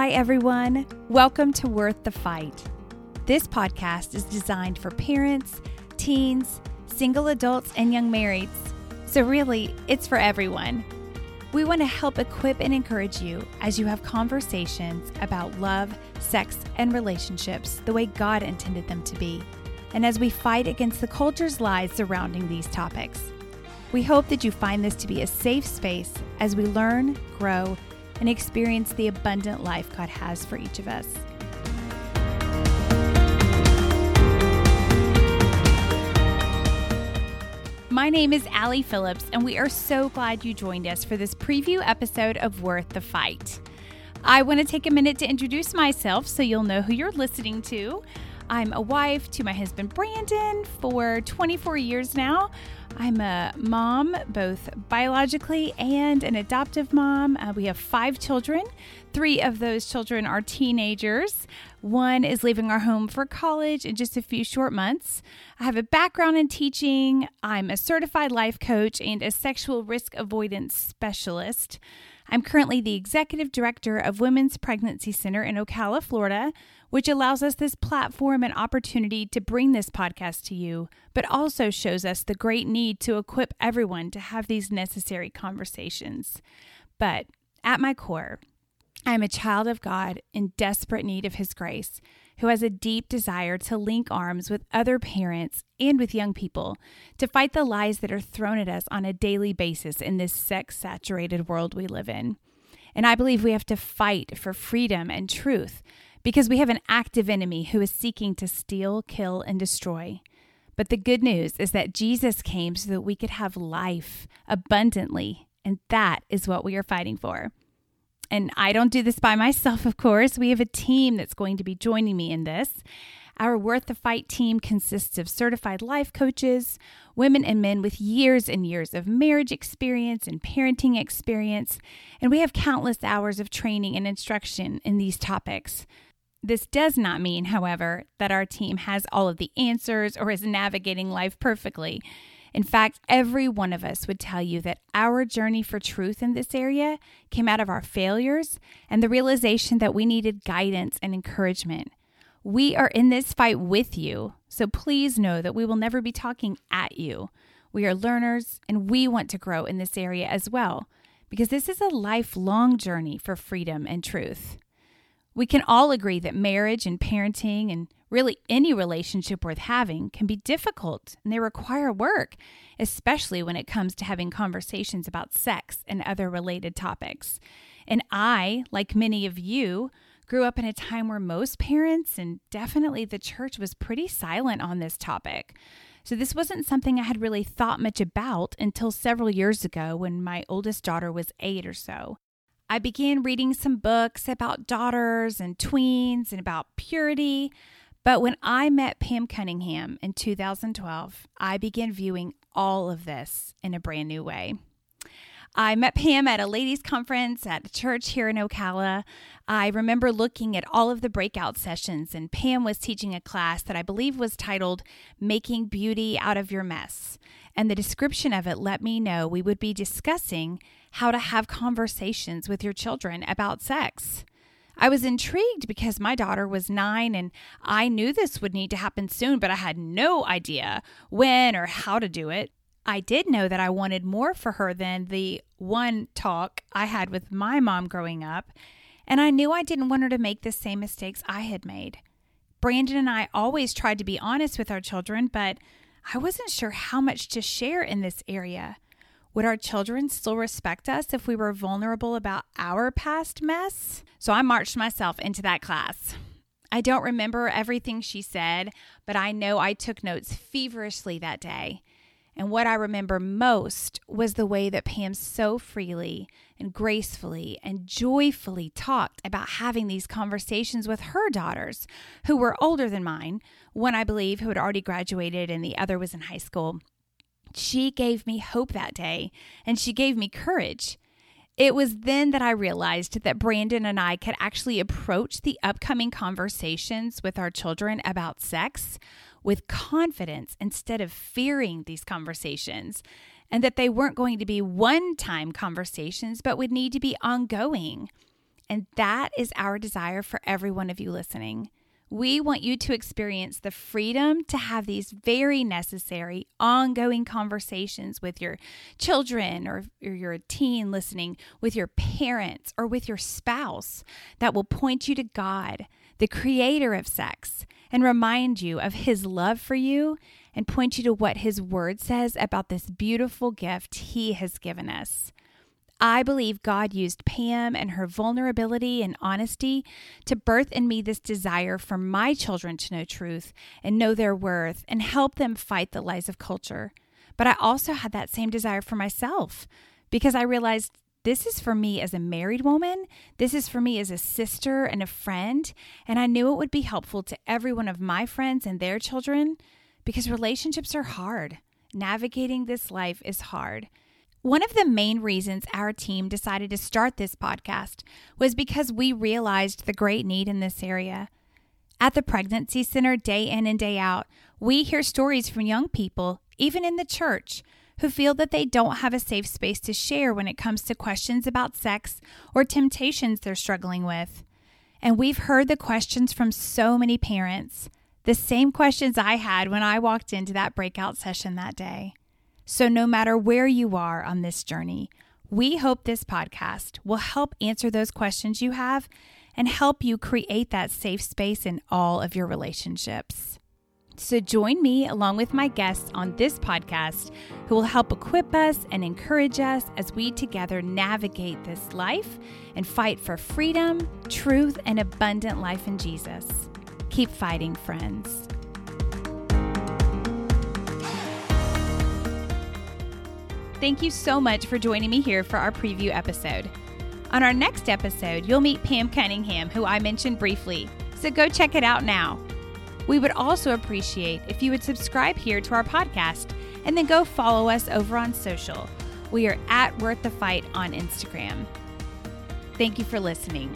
Hi, everyone. Welcome to Worth the Fight. This podcast is designed for parents, teens, single adults, and young marrieds. So, really, it's for everyone. We want to help equip and encourage you as you have conversations about love, sex, and relationships the way God intended them to be, and as we fight against the culture's lies surrounding these topics. We hope that you find this to be a safe space as we learn, grow, and experience the abundant life God has for each of us. My name is Allie Phillips, and we are so glad you joined us for this preview episode of Worth the Fight. I want to take a minute to introduce myself so you'll know who you're listening to. I'm a wife to my husband Brandon for 24 years now. I'm a mom, both biologically and an adoptive mom. Uh, we have five children. Three of those children are teenagers. One is leaving our home for college in just a few short months. I have a background in teaching. I'm a certified life coach and a sexual risk avoidance specialist. I'm currently the executive director of Women's Pregnancy Center in Ocala, Florida, which allows us this platform and opportunity to bring this podcast to you, but also shows us the great need to equip everyone to have these necessary conversations. But at my core, I am a child of God in desperate need of His grace who has a deep desire to link arms with other parents and with young people to fight the lies that are thrown at us on a daily basis in this sex saturated world we live in. And I believe we have to fight for freedom and truth because we have an active enemy who is seeking to steal, kill, and destroy. But the good news is that Jesus came so that we could have life abundantly, and that is what we are fighting for. And I don't do this by myself, of course. We have a team that's going to be joining me in this. Our Worth the Fight team consists of certified life coaches, women and men with years and years of marriage experience and parenting experience, and we have countless hours of training and instruction in these topics. This does not mean, however, that our team has all of the answers or is navigating life perfectly. In fact, every one of us would tell you that our journey for truth in this area came out of our failures and the realization that we needed guidance and encouragement. We are in this fight with you, so please know that we will never be talking at you. We are learners and we want to grow in this area as well, because this is a lifelong journey for freedom and truth. We can all agree that marriage and parenting and really any relationship worth having can be difficult and they require work, especially when it comes to having conversations about sex and other related topics. And I, like many of you, grew up in a time where most parents and definitely the church was pretty silent on this topic. So, this wasn't something I had really thought much about until several years ago when my oldest daughter was eight or so. I began reading some books about daughters and tweens and about purity. But when I met Pam Cunningham in 2012, I began viewing all of this in a brand new way. I met Pam at a ladies' conference at a church here in Ocala. I remember looking at all of the breakout sessions, and Pam was teaching a class that I believe was titled Making Beauty Out of Your Mess. And the description of it let me know we would be discussing how to have conversations with your children about sex. I was intrigued because my daughter was nine and I knew this would need to happen soon, but I had no idea when or how to do it. I did know that I wanted more for her than the one talk I had with my mom growing up, and I knew I didn't want her to make the same mistakes I had made. Brandon and I always tried to be honest with our children, but I wasn't sure how much to share in this area. Would our children still respect us if we were vulnerable about our past mess? So I marched myself into that class. I don't remember everything she said, but I know I took notes feverishly that day. And what I remember most was the way that Pam so freely and gracefully and joyfully talked about having these conversations with her daughters, who were older than mine, one I believe who had already graduated and the other was in high school. She gave me hope that day, and she gave me courage. It was then that I realized that Brandon and I could actually approach the upcoming conversations with our children about sex with confidence instead of fearing these conversations, and that they weren't going to be one time conversations, but would need to be ongoing. And that is our desire for every one of you listening. We want you to experience the freedom to have these very necessary, ongoing conversations with your children or, or you're a teen listening, with your parents or with your spouse that will point you to God, the creator of sex, and remind you of his love for you and point you to what his word says about this beautiful gift he has given us. I believe God used Pam and her vulnerability and honesty to birth in me this desire for my children to know truth and know their worth and help them fight the lies of culture. But I also had that same desire for myself because I realized this is for me as a married woman. This is for me as a sister and a friend. And I knew it would be helpful to every one of my friends and their children because relationships are hard. Navigating this life is hard. One of the main reasons our team decided to start this podcast was because we realized the great need in this area. At the Pregnancy Center, day in and day out, we hear stories from young people, even in the church, who feel that they don't have a safe space to share when it comes to questions about sex or temptations they're struggling with. And we've heard the questions from so many parents, the same questions I had when I walked into that breakout session that day. So, no matter where you are on this journey, we hope this podcast will help answer those questions you have and help you create that safe space in all of your relationships. So, join me along with my guests on this podcast who will help equip us and encourage us as we together navigate this life and fight for freedom, truth, and abundant life in Jesus. Keep fighting, friends. Thank you so much for joining me here for our preview episode. On our next episode, you'll meet Pam Cunningham, who I mentioned briefly, so go check it out now. We would also appreciate if you would subscribe here to our podcast and then go follow us over on social. We are at Worth the Fight on Instagram. Thank you for listening.